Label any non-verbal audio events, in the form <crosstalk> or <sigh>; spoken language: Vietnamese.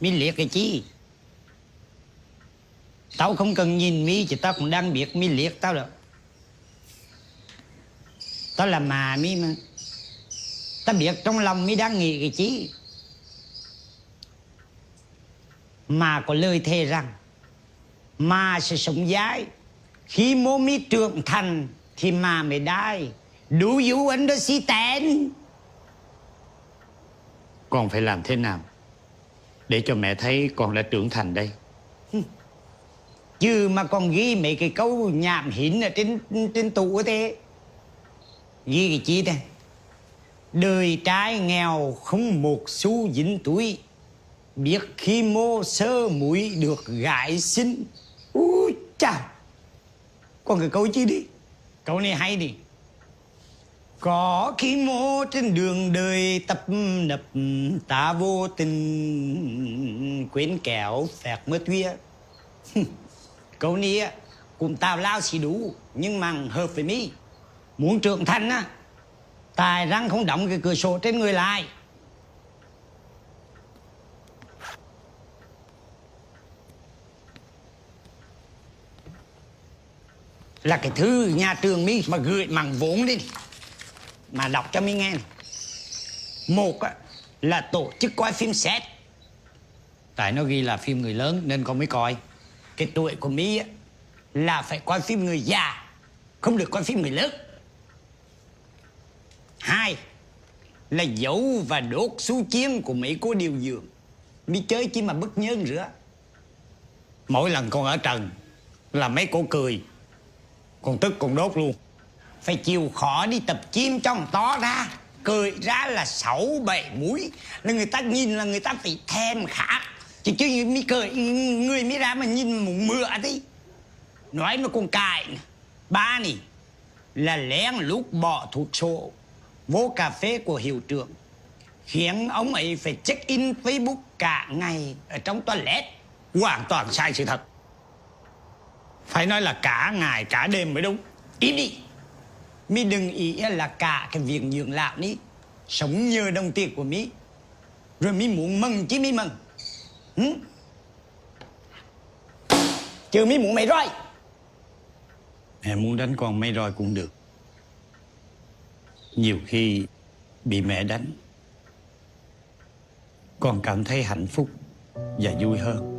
Mi liệt cái chi? Tao không cần nhìn Mi Chứ tao cũng đang biết Mi liệt tao rồi Tao là mà Mi mà. Tao biết trong lòng Mi đang nghĩ cái chi. Mà có lời thề rằng, Mà sẽ sống dài Khi mô Mi trưởng thành, Thì mà mới đai. Đủ dụ anh đó si tèn còn phải làm thế nào? Để cho mẹ thấy con đã trưởng thành đây. Chứ mà con ghi mấy cái câu nhảm hín ở trên trên tủ thế. Ghi cái chi thế? Đời trai nghèo không một xu dính túi. Biết khi mô sơ mũi được gãi xinh Úi chà! Con cái câu chi đi? Câu này hay đi có khi mô trên đường đời tập nập, ta vô tình quên kẹo phẹt mưa tuya <laughs> câu này cũng cùng tao lao xì đủ, nhưng mà hợp với mi. Muốn trưởng thành á, tài răng không đóng cái cửa sổ trên người lại. Là cái thư nhà trường mi mà gửi bằng vốn đi mà đọc cho mi nghe này. một á, là tổ chức coi phim xét. Tại nó ghi là phim người lớn nên con mới coi. Cái tuổi của mỹ á, là phải coi phim người già không được coi phim người lớn. Hai là dấu và đốt xú chiến của Mỹ có điều dưỡng. Mi chơi chỉ mà bất nhơn rửa. Mỗi lần con ở trần là mấy cô cười. Còn tức còn đốt luôn phải chịu khó đi tập chim cho to ra. Cười ra là sáu, bảy mũi là người ta nhìn là người ta phải thèm khát chứ chứ mi cười, người mi ra mà nhìn mụn mưa đi. Nói mà con cài ba này là lén lút bỏ thuốc sổ. Vô cà phê của hiệu trưởng. Khiến ông ấy phải check in facebook cả ngày ở trong toilet. Hoàn toàn sai sự thật. Phải nói là cả ngày, cả đêm mới đúng. Im đi mi đừng ý là cả cái việc nhường lão ní, sống nhờ đồng tiền của mi. Rồi mi muốn mừng chứ mi mừng. Hử? chứ mi muốn mày rồi Mẹ muốn đánh con mày roi cũng được. Nhiều khi bị mẹ đánh, Con cảm thấy hạnh phúc và vui hơn.